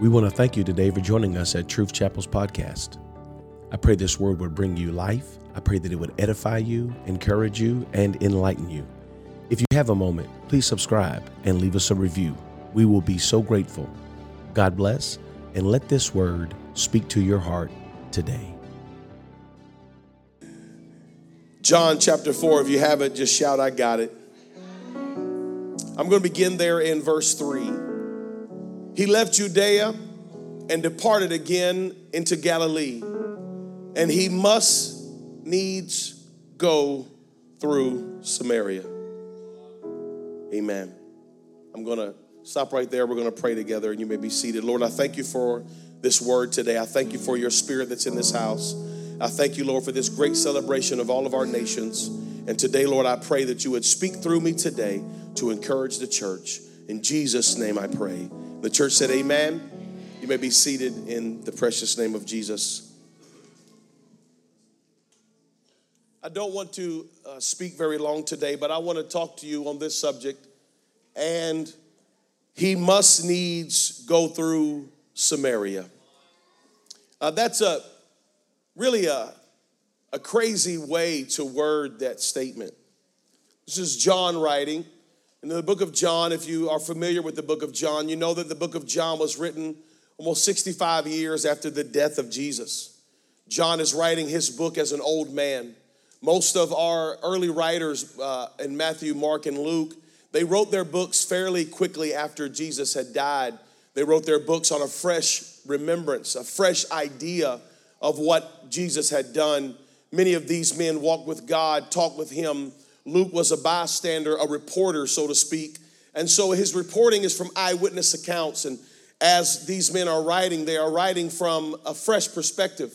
We want to thank you today for joining us at Truth Chapel's podcast. I pray this word would bring you life. I pray that it would edify you, encourage you, and enlighten you. If you have a moment, please subscribe and leave us a review. We will be so grateful. God bless, and let this word speak to your heart today. John chapter 4, if you have it, just shout, I got it. I'm going to begin there in verse 3. He left Judea and departed again into Galilee, and he must needs go through Samaria. Amen. I'm going to stop right there. We're going to pray together, and you may be seated. Lord, I thank you for this word today. I thank you for your spirit that's in this house. I thank you, Lord, for this great celebration of all of our nations. And today, Lord, I pray that you would speak through me today to encourage the church. In Jesus' name I pray. The church said, Amen. You may be seated in the precious name of Jesus. I don't want to uh, speak very long today, but I want to talk to you on this subject. And he must needs go through Samaria. Uh, that's a really a, a crazy way to word that statement. This is John writing. In the book of John, if you are familiar with the book of John, you know that the book of John was written almost 65 years after the death of Jesus. John is writing his book as an old man. Most of our early writers uh, in Matthew, Mark, and Luke, they wrote their books fairly quickly after Jesus had died. They wrote their books on a fresh remembrance, a fresh idea of what Jesus had done. Many of these men walked with God, talked with Him. Luke was a bystander, a reporter, so to speak. And so his reporting is from eyewitness accounts. And as these men are writing, they are writing from a fresh perspective.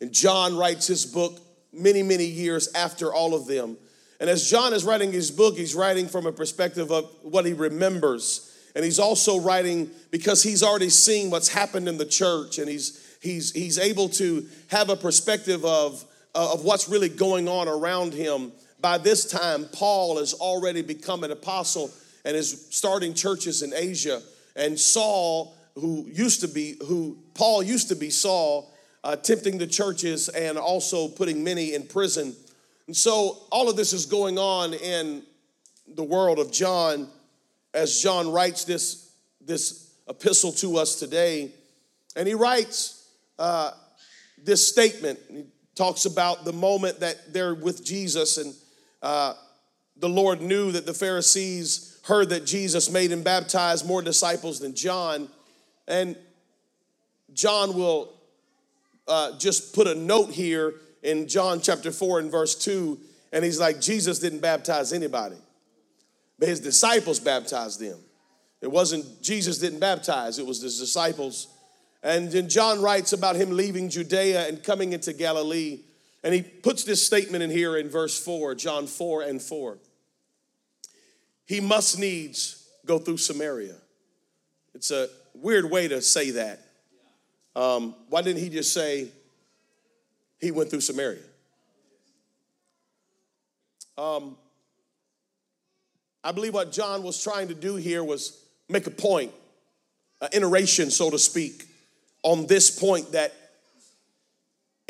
And John writes his book many, many years after all of them. And as John is writing his book, he's writing from a perspective of what he remembers. And he's also writing because he's already seen what's happened in the church and he's he's he's able to have a perspective of of what's really going on around him. By this time, Paul has already become an apostle and is starting churches in Asia. And Saul, who used to be, who Paul used to be Saul, uh, tempting the churches and also putting many in prison. And so all of this is going on in the world of John as John writes this, this epistle to us today. And he writes uh, this statement. He talks about the moment that they're with Jesus, and uh, the Lord knew that the Pharisees heard that Jesus made and baptized more disciples than John. And John will uh, just put a note here in John chapter 4 and verse 2, and he's like, Jesus didn't baptize anybody, but his disciples baptized them. It wasn't Jesus didn't baptize, it was his disciples. And then John writes about him leaving Judea and coming into Galilee. And he puts this statement in here in verse 4, John 4 and 4. He must needs go through Samaria. It's a weird way to say that. Um, why didn't he just say he went through Samaria? Um, I believe what John was trying to do here was make a point, an iteration, so to speak, on this point that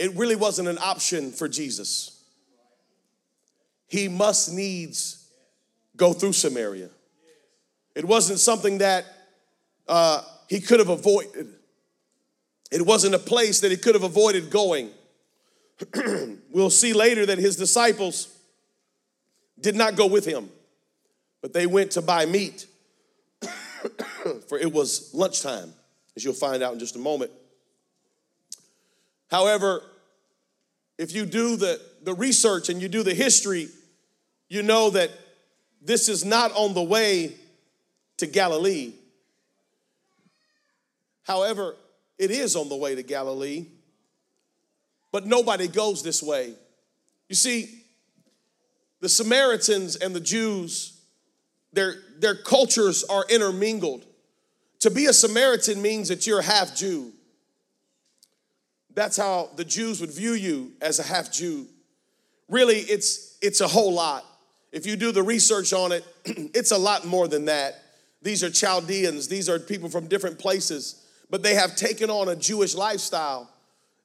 it really wasn't an option for Jesus. He must needs go through Samaria. It wasn't something that uh, he could have avoided. It wasn't a place that he could have avoided going. we'll see later that his disciples did not go with him, but they went to buy meat, for it was lunchtime, as you'll find out in just a moment. However, if you do the, the research and you do the history, you know that this is not on the way to Galilee. However, it is on the way to Galilee, but nobody goes this way. You see, the Samaritans and the Jews, their, their cultures are intermingled. To be a Samaritan means that you're half Jew. That's how the Jews would view you as a half Jew. Really, it's, it's a whole lot. If you do the research on it, it's a lot more than that. These are Chaldeans, these are people from different places. but they have taken on a Jewish lifestyle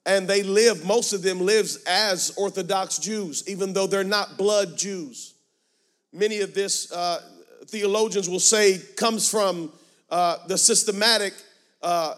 and they live, most of them lives as Orthodox Jews, even though they're not blood Jews. Many of this uh, theologians will say comes from uh, the systematic uh,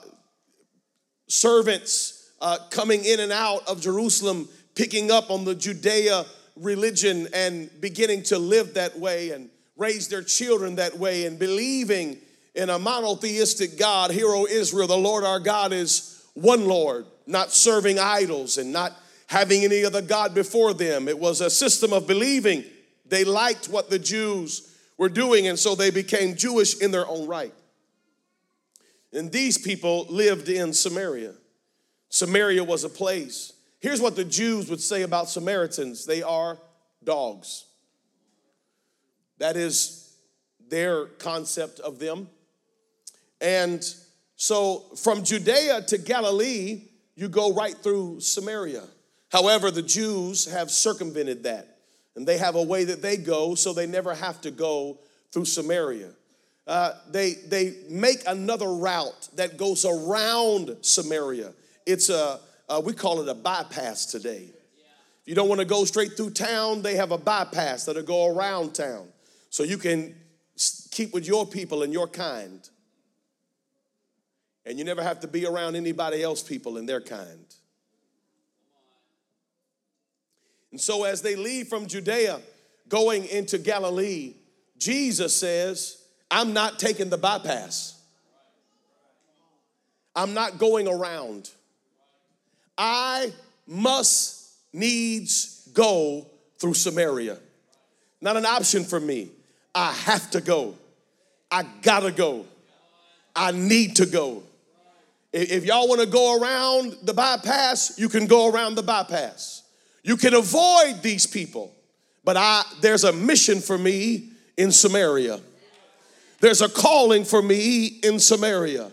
servants uh, coming in and out of Jerusalem, picking up on the Judea religion and beginning to live that way and raise their children that way and believing in a monotheistic God. Hear, O Israel, the Lord our God is one Lord, not serving idols and not having any other God before them. It was a system of believing. They liked what the Jews were doing, and so they became Jewish in their own right. And these people lived in Samaria. Samaria was a place. Here's what the Jews would say about Samaritans they are dogs. That is their concept of them. And so from Judea to Galilee, you go right through Samaria. However, the Jews have circumvented that, and they have a way that they go so they never have to go through Samaria. Uh, they, they make another route that goes around Samaria. It's a, uh, we call it a bypass today. If you don't want to go straight through town, they have a bypass that'll go around town. So you can keep with your people and your kind. And you never have to be around anybody else people and their kind. And so as they leave from Judea going into Galilee, Jesus says, I'm not taking the bypass. I'm not going around. I must needs go through Samaria. Not an option for me. I have to go. I gotta go. I need to go. If y'all wanna go around the bypass, you can go around the bypass. You can avoid these people, but I there's a mission for me in Samaria. There's a calling for me in Samaria.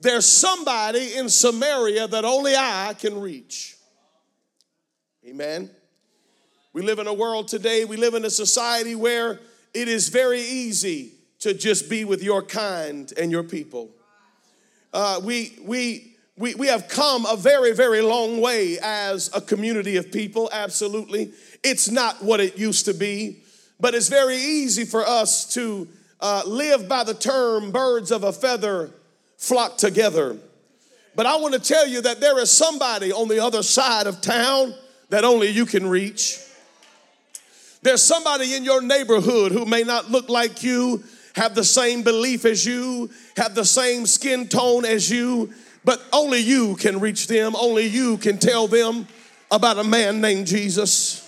There's somebody in Samaria that only I can reach. Amen. We live in a world today, we live in a society where it is very easy to just be with your kind and your people. Uh, we, we, we, we have come a very, very long way as a community of people, absolutely. It's not what it used to be, but it's very easy for us to uh, live by the term birds of a feather flock together. But I want to tell you that there is somebody on the other side of town that only you can reach. There's somebody in your neighborhood who may not look like you, have the same belief as you, have the same skin tone as you, but only you can reach them. Only you can tell them about a man named Jesus.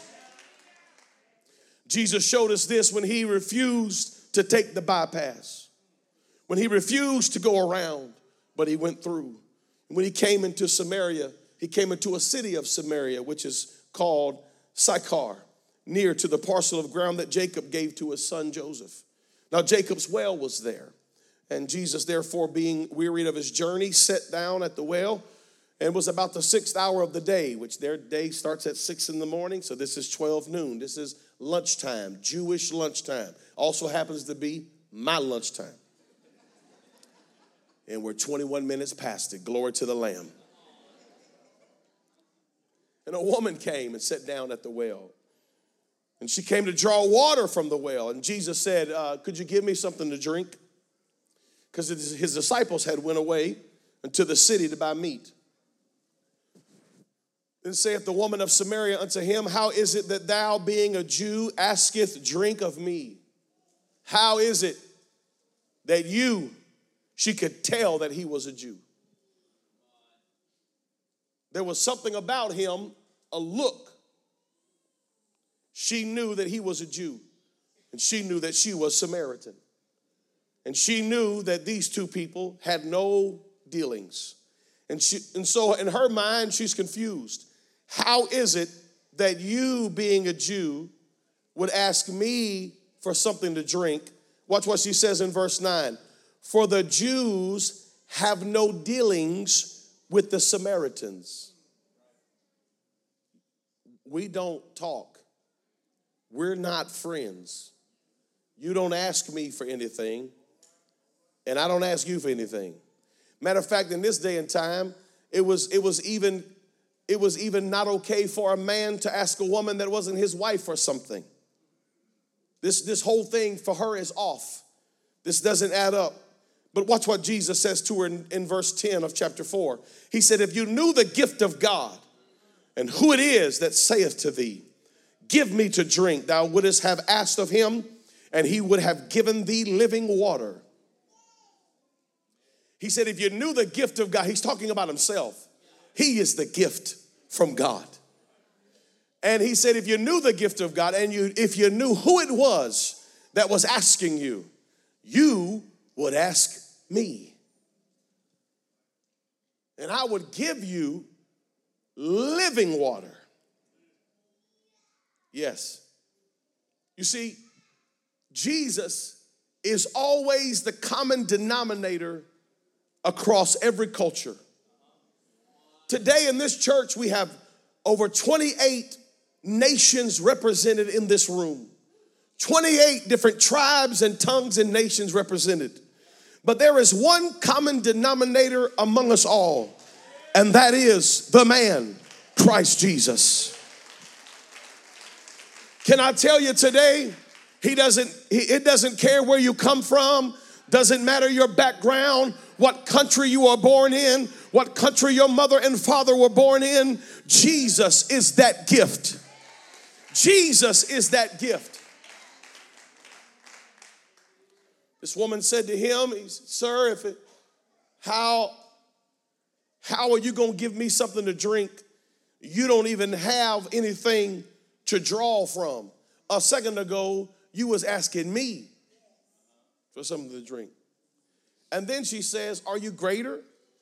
Jesus showed us this when he refused to take the bypass, when he refused to go around, but he went through. When he came into Samaria, he came into a city of Samaria, which is called Sychar, near to the parcel of ground that Jacob gave to his son Joseph. Now, Jacob's well was there. And Jesus, therefore, being wearied of his journey, sat down at the well and was about the sixth hour of the day, which their day starts at six in the morning. So this is 12 noon. This is lunchtime, Jewish lunchtime. Also happens to be my lunchtime. And we're 21 minutes past it. Glory to the Lamb. And a woman came and sat down at the well. And she came to draw water from the well. And Jesus said, uh, Could you give me something to drink? Because his disciples had went away into the city to buy meat. Then saith the woman of Samaria unto him, How is it that thou, being a Jew, asketh drink of me? How is it that you, she could tell that he was a Jew? There was something about him, a look. She knew that he was a Jew, and she knew that she was Samaritan. And she knew that these two people had no dealings. And, she, and so in her mind, she's confused. How is it that you, being a Jew, would ask me for something to drink? Watch what she says in verse 9. For the Jews have no dealings with the Samaritans. We don't talk. We're not friends. You don't ask me for anything, and I don't ask you for anything. Matter of fact, in this day and time, it was it was even it was even not okay for a man to ask a woman that wasn't his wife for something. This this whole thing for her is off. This doesn't add up. But watch what Jesus says to her in, in verse 10 of chapter 4. He said, If you knew the gift of God and who it is that saith to thee, Give me to drink, thou wouldst have asked of him, and he would have given thee living water. He said, If you knew the gift of God, he's talking about himself. He is the gift from God. And he said, If you knew the gift of God and you, if you knew who it was that was asking you, you would ask me. And I would give you living water. Yes. You see, Jesus is always the common denominator across every culture. Today in this church, we have over 28 nations represented in this room, 28 different tribes and tongues and nations represented. But there is one common denominator among us all, and that is the man, Christ Jesus. Can I tell you today, he doesn't, he, it doesn't care where you come from, doesn't matter your background, what country you are born in, what country your mother and father were born in. Jesus is that gift. Jesus is that gift. This woman said to him, he said, Sir, if it, how, how are you going to give me something to drink? You don't even have anything to draw from. A second ago, you was asking me for something to drink. And then she says, Are you greater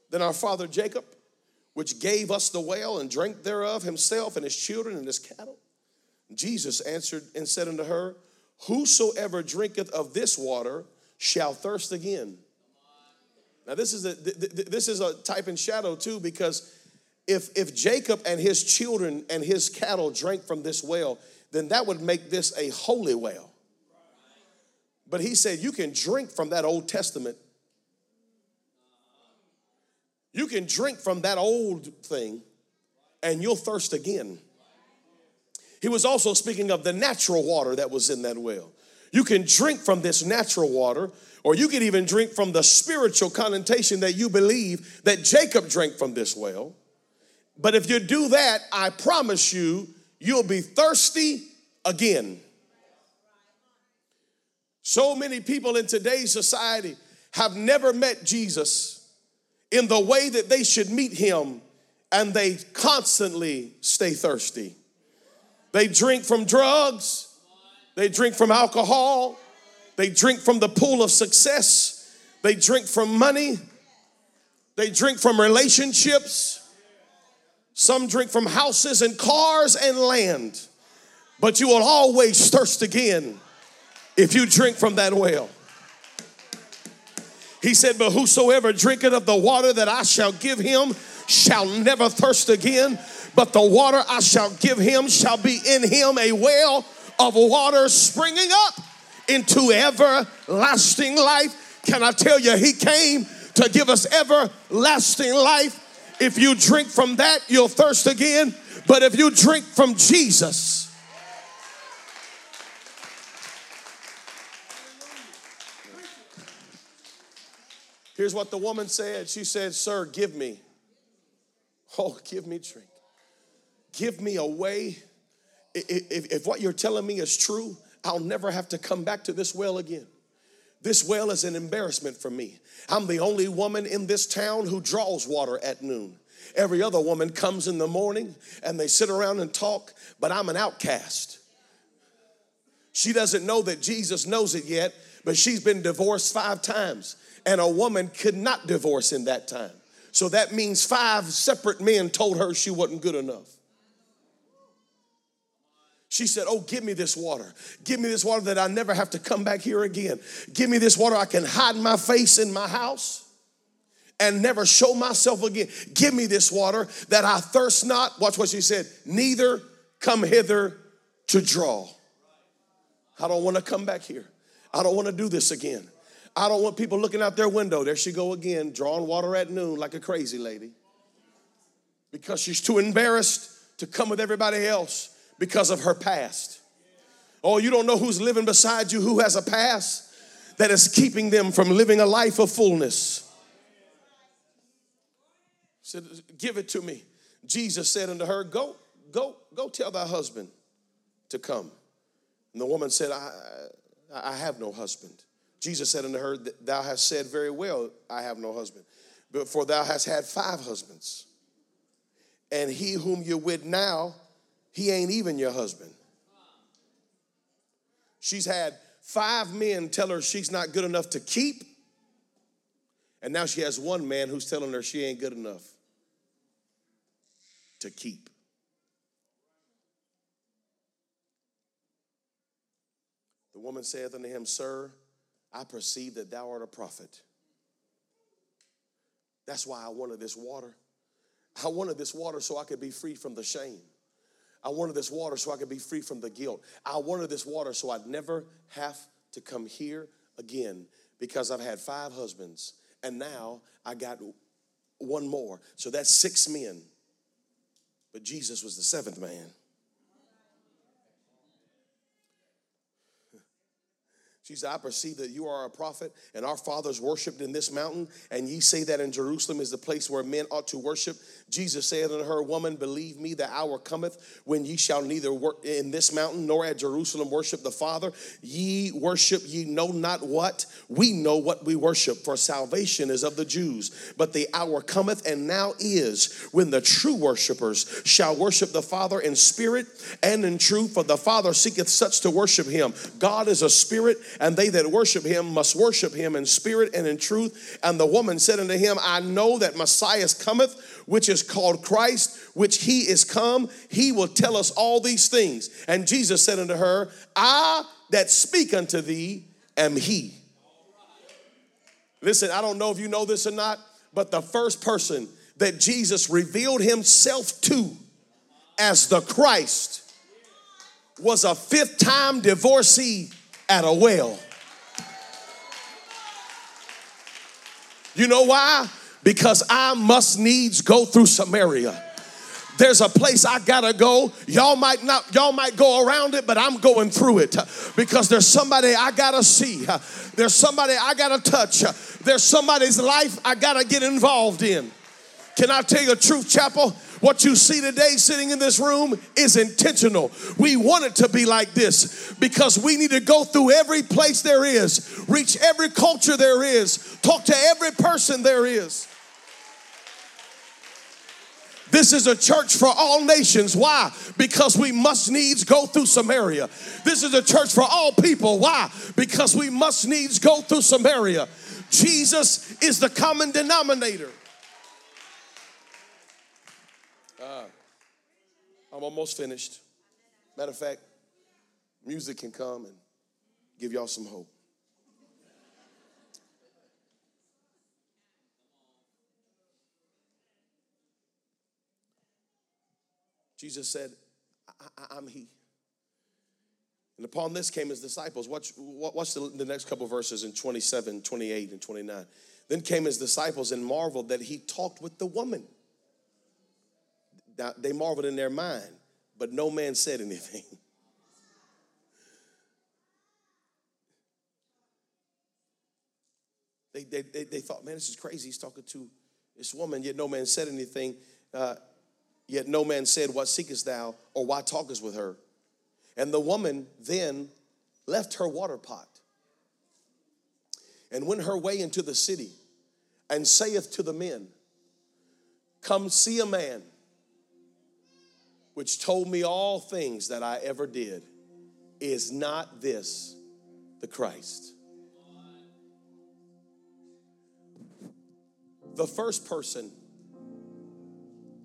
than our father Jacob, which gave us the well and drank thereof himself and his children and his cattle? Jesus answered and said unto her, Whosoever drinketh of this water shall thirst again. Now this is a this is a type and shadow too because if if Jacob and his children and his cattle drank from this well, then that would make this a holy well. But he said you can drink from that Old Testament. You can drink from that old thing and you'll thirst again. He was also speaking of the natural water that was in that well. You can drink from this natural water, or you can even drink from the spiritual connotation that you believe that Jacob drank from this well. But if you do that, I promise you, you'll be thirsty again. So many people in today's society have never met Jesus in the way that they should meet him, and they constantly stay thirsty. They drink from drugs, they drink from alcohol. They drink from the pool of success. They drink from money. They drink from relationships. Some drink from houses and cars and land. But you will always thirst again if you drink from that well. He said, But whosoever drinketh of the water that I shall give him shall never thirst again, but the water I shall give him shall be in him a well of water springing up into everlasting life. Can I tell you, He came to give us everlasting life. If you drink from that, you'll thirst again. But if you drink from Jesus, Here's what the woman said. She said, Sir, give me. Oh, give me drink. Give me a way if, if what you're telling me is true, I'll never have to come back to this well again. This well is an embarrassment for me. I'm the only woman in this town who draws water at noon. Every other woman comes in the morning and they sit around and talk, but I'm an outcast. She doesn't know that Jesus knows it yet, but she's been divorced five times, and a woman could not divorce in that time. So that means five separate men told her she wasn't good enough. She said, Oh, give me this water. Give me this water that I never have to come back here again. Give me this water I can hide my face in my house and never show myself again. Give me this water that I thirst not. Watch what she said, neither come hither to draw. I don't want to come back here. I don't want to do this again. I don't want people looking out their window. There she go again, drawing water at noon like a crazy lady. Because she's too embarrassed to come with everybody else because of her past. Oh, you don't know who's living beside you who has a past that is keeping them from living a life of fullness. Said, Give it to me. Jesus said unto her, Go, go, go tell thy husband to come. And the woman said, I, I have no husband. Jesus said unto her, Thou hast said very well, I have no husband. But for thou hast had five husbands. And he whom you're with now, he ain't even your husband. She's had five men tell her she's not good enough to keep. And now she has one man who's telling her she ain't good enough to keep. The woman saith unto him, Sir, I perceive that thou art a prophet. That's why I wanted this water. I wanted this water so I could be free from the shame. I wanted this water so I could be free from the guilt. I wanted this water so I'd never have to come here again because I've had five husbands and now I got one more. So that's six men. But Jesus was the seventh man. I perceive that you are a prophet, and our fathers worshiped in this mountain, and ye say that in Jerusalem is the place where men ought to worship. Jesus said unto her, Woman, believe me, the hour cometh when ye shall neither work in this mountain nor at Jerusalem worship the Father. Ye worship ye know not what. We know what we worship, for salvation is of the Jews. But the hour cometh, and now is, when the true worshipers shall worship the Father in spirit and in truth, for the Father seeketh such to worship him. God is a spirit and they that worship him must worship him in spirit and in truth. And the woman said unto him, I know that Messiah cometh, which is called Christ, which he is come. He will tell us all these things. And Jesus said unto her, I that speak unto thee am he. Listen, I don't know if you know this or not, but the first person that Jesus revealed himself to as the Christ was a fifth time divorcee at a well. You know why? Because I must needs go through Samaria. There's a place I gotta go. Y'all might not, y'all might go around it, but I'm going through it because there's somebody I gotta see. There's somebody I gotta touch. There's somebody's life I gotta get involved in. Can I tell you a truth, chapel? What you see today sitting in this room is intentional. We want it to be like this because we need to go through every place there is, reach every culture there is, talk to every person there is. This is a church for all nations. Why? Because we must needs go through Samaria. This is a church for all people. Why? Because we must needs go through Samaria. Jesus is the common denominator. I'm almost finished. Matter of fact, music can come and give y'all some hope. Jesus said, I, am He. And upon this came his disciples. Watch, watch the, the next couple verses in 27, 28, and 29. Then came his disciples and marveled that he talked with the woman. Now, they marveled in their mind, but no man said anything. They, they, they, they, thought, man, this is crazy. He's talking to this woman, yet no man said anything. Uh, yet no man said, What seekest thou, or why talkest with her? And the woman then left her water pot and went her way into the city and saith to the men, Come see a man which told me all things that I ever did, is not this the Christ? The first person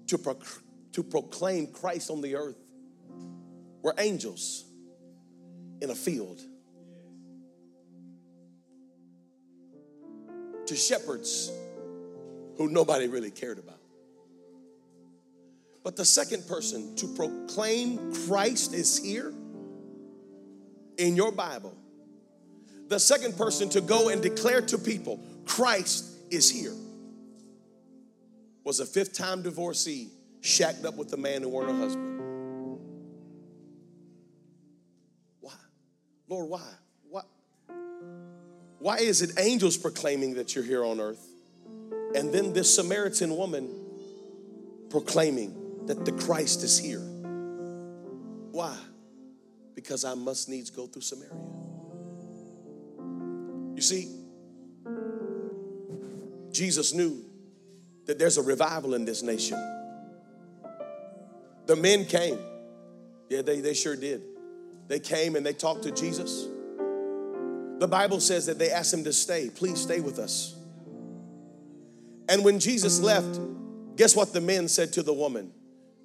to, pro- to proclaim Christ on the earth were angels in a field. To shepherds who nobody really cared about. But the second person to proclaim Christ is here in your Bible. the second person to go and declare to people, Christ is here, was a fifth time divorcee shacked up with a man who weren't her husband. Why? Lord, why? Why? Why is it angels proclaiming that you're here on earth? And then this Samaritan woman proclaiming that the Christ is here. Why? Because I must needs go through Samaria. You see, Jesus knew that there's a revival in this nation. The men came. Yeah, they, they sure did. They came and they talked to Jesus. The Bible says that they asked him to stay. Please stay with us. And when Jesus left, guess what the men said to the woman?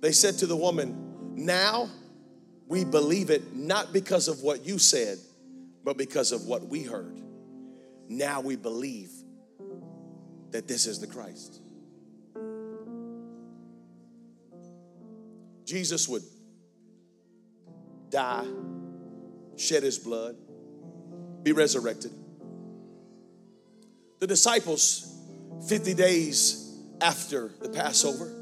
They said to the woman, Now we believe it not because of what you said, but because of what we heard. Now we believe that this is the Christ. Jesus would die, shed his blood, be resurrected. The disciples, 50 days after the Passover,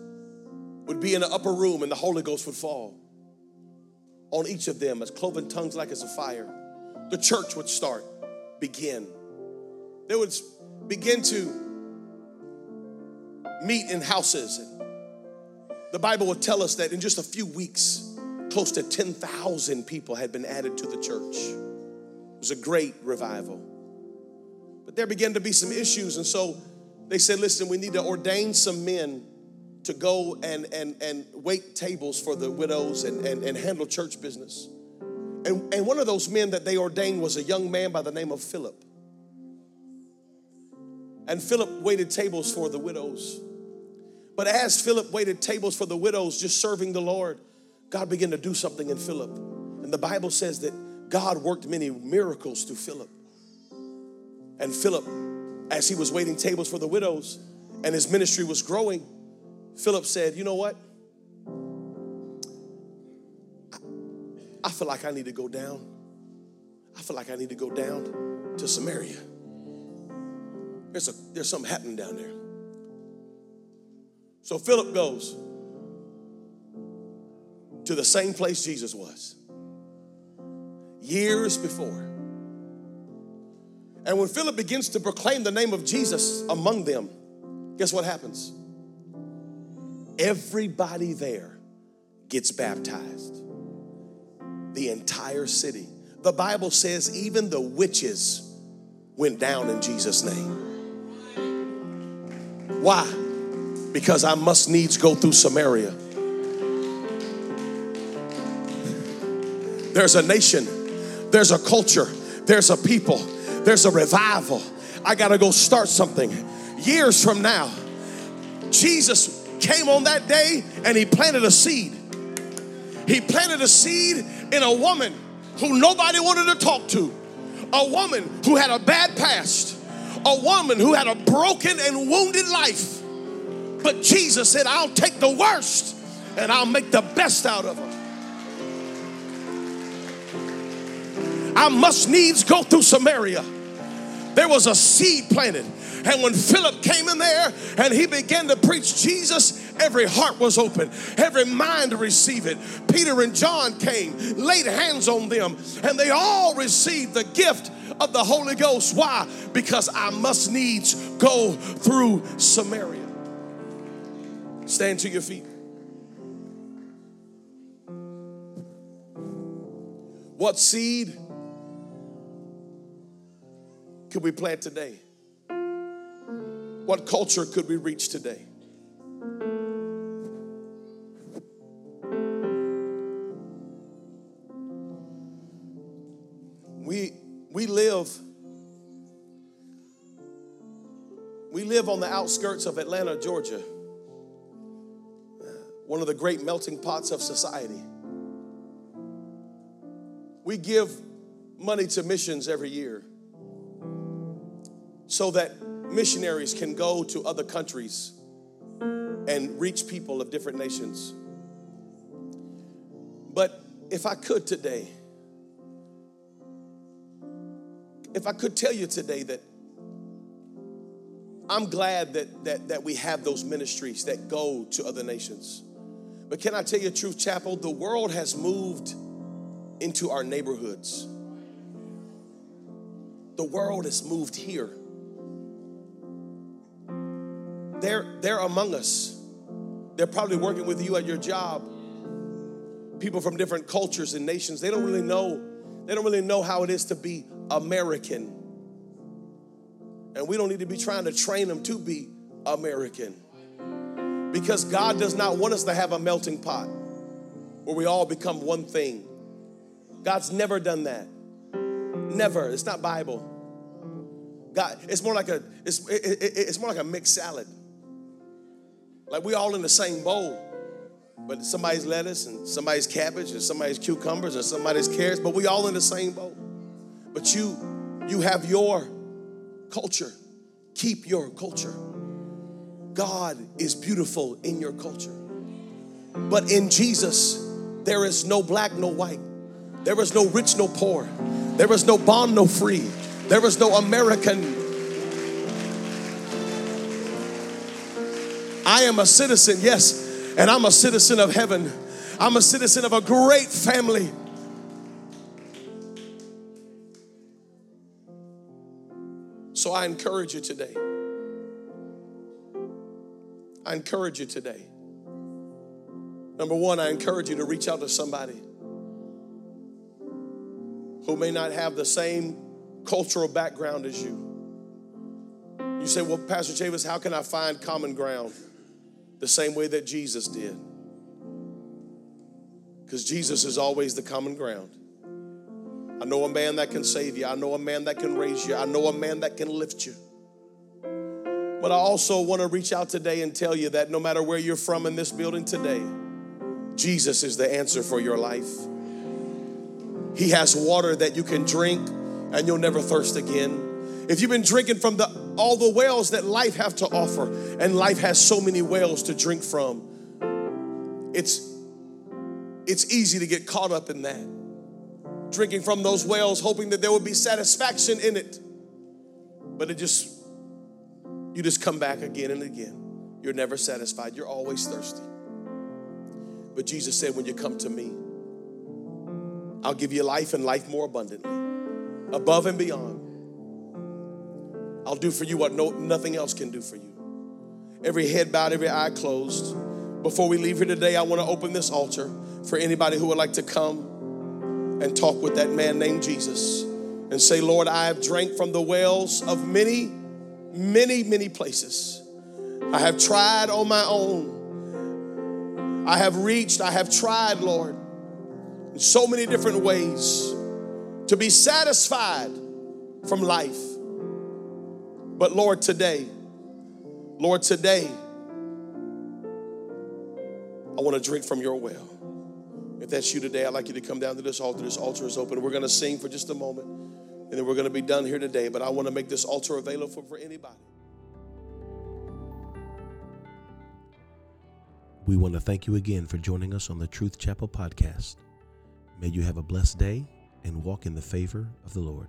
would be in an upper room and the Holy Ghost would fall on each of them as cloven tongues like as a fire. The church would start, begin. They would begin to meet in houses. The Bible would tell us that in just a few weeks, close to 10,000 people had been added to the church. It was a great revival. But there began to be some issues, and so they said, listen, we need to ordain some men to go and, and, and wait tables for the widows and, and, and handle church business. And, and one of those men that they ordained was a young man by the name of Philip. And Philip waited tables for the widows. But as Philip waited tables for the widows, just serving the Lord, God began to do something in Philip. And the Bible says that God worked many miracles through Philip. And Philip, as he was waiting tables for the widows and his ministry was growing, Philip said, You know what? I feel like I need to go down. I feel like I need to go down to Samaria. There's, a, there's something happening down there. So Philip goes to the same place Jesus was years before. And when Philip begins to proclaim the name of Jesus among them, guess what happens? Everybody there gets baptized. The entire city. The Bible says even the witches went down in Jesus' name. Why? Because I must needs go through Samaria. There's a nation, there's a culture, there's a people, there's a revival. I got to go start something. Years from now, Jesus came on that day and he planted a seed. He planted a seed in a woman who nobody wanted to talk to, a woman who had a bad past, a woman who had a broken and wounded life. But Jesus said, I'll take the worst and I'll make the best out of her. I must needs go through Samaria. There was a seed planted. And when Philip came in there and he began to preach Jesus, every heart was open, every mind to receive it. Peter and John came, laid hands on them, and they all received the gift of the Holy Ghost. Why? Because I must needs go through Samaria. Stand to your feet. What seed could we plant today? What culture could we reach today? We, we live we live on the outskirts of Atlanta, Georgia, one of the great melting pots of society. We give money to missions every year so that missionaries can go to other countries and reach people of different nations. But if I could today, if I could tell you today that I'm glad that, that, that we have those ministries that go to other nations. But can I tell you, the Truth Chapel, the world has moved into our neighborhoods. The world has moved here. They're among us. They're probably working with you at your job. People from different cultures and nations, they don't really know, they don't really know how it is to be American. And we don't need to be trying to train them to be American. Because God does not want us to have a melting pot where we all become one thing. God's never done that. Never. It's not Bible. God, it's more like a it's it, it, it's more like a mixed salad. Like we all in the same bowl. But somebody's lettuce and somebody's cabbage and somebody's cucumbers and somebody's carrots, but we all in the same bowl. But you you have your culture. Keep your culture. God is beautiful in your culture. But in Jesus, there is no black, no white. There is no rich, no poor. There is no bond, no free. There is no American. I am a citizen, yes, and I'm a citizen of heaven. I'm a citizen of a great family. So I encourage you today. I encourage you today. Number one, I encourage you to reach out to somebody who may not have the same cultural background as you. You say, Well, Pastor Chavis, how can I find common ground? The same way that Jesus did. Because Jesus is always the common ground. I know a man that can save you. I know a man that can raise you. I know a man that can lift you. But I also want to reach out today and tell you that no matter where you're from in this building today, Jesus is the answer for your life. He has water that you can drink and you'll never thirst again. If you've been drinking from the, all the wells that life have to offer, and life has so many wells to drink from, it's, it's easy to get caught up in that drinking from those wells, hoping that there would be satisfaction in it. But it just, you just come back again and again. You're never satisfied, you're always thirsty. But Jesus said, when you come to me, I'll give you life and life more abundantly, above and beyond. I'll do for you what no, nothing else can do for you. Every head bowed, every eye closed. Before we leave here today, I want to open this altar for anybody who would like to come and talk with that man named Jesus and say, Lord, I have drank from the wells of many, many, many places. I have tried on my own. I have reached, I have tried, Lord, in so many different ways to be satisfied from life. But Lord, today, Lord, today, I want to drink from your well. If that's you today, I'd like you to come down to this altar. This altar is open. We're going to sing for just a moment, and then we're going to be done here today. But I want to make this altar available for anybody. We want to thank you again for joining us on the Truth Chapel podcast. May you have a blessed day and walk in the favor of the Lord.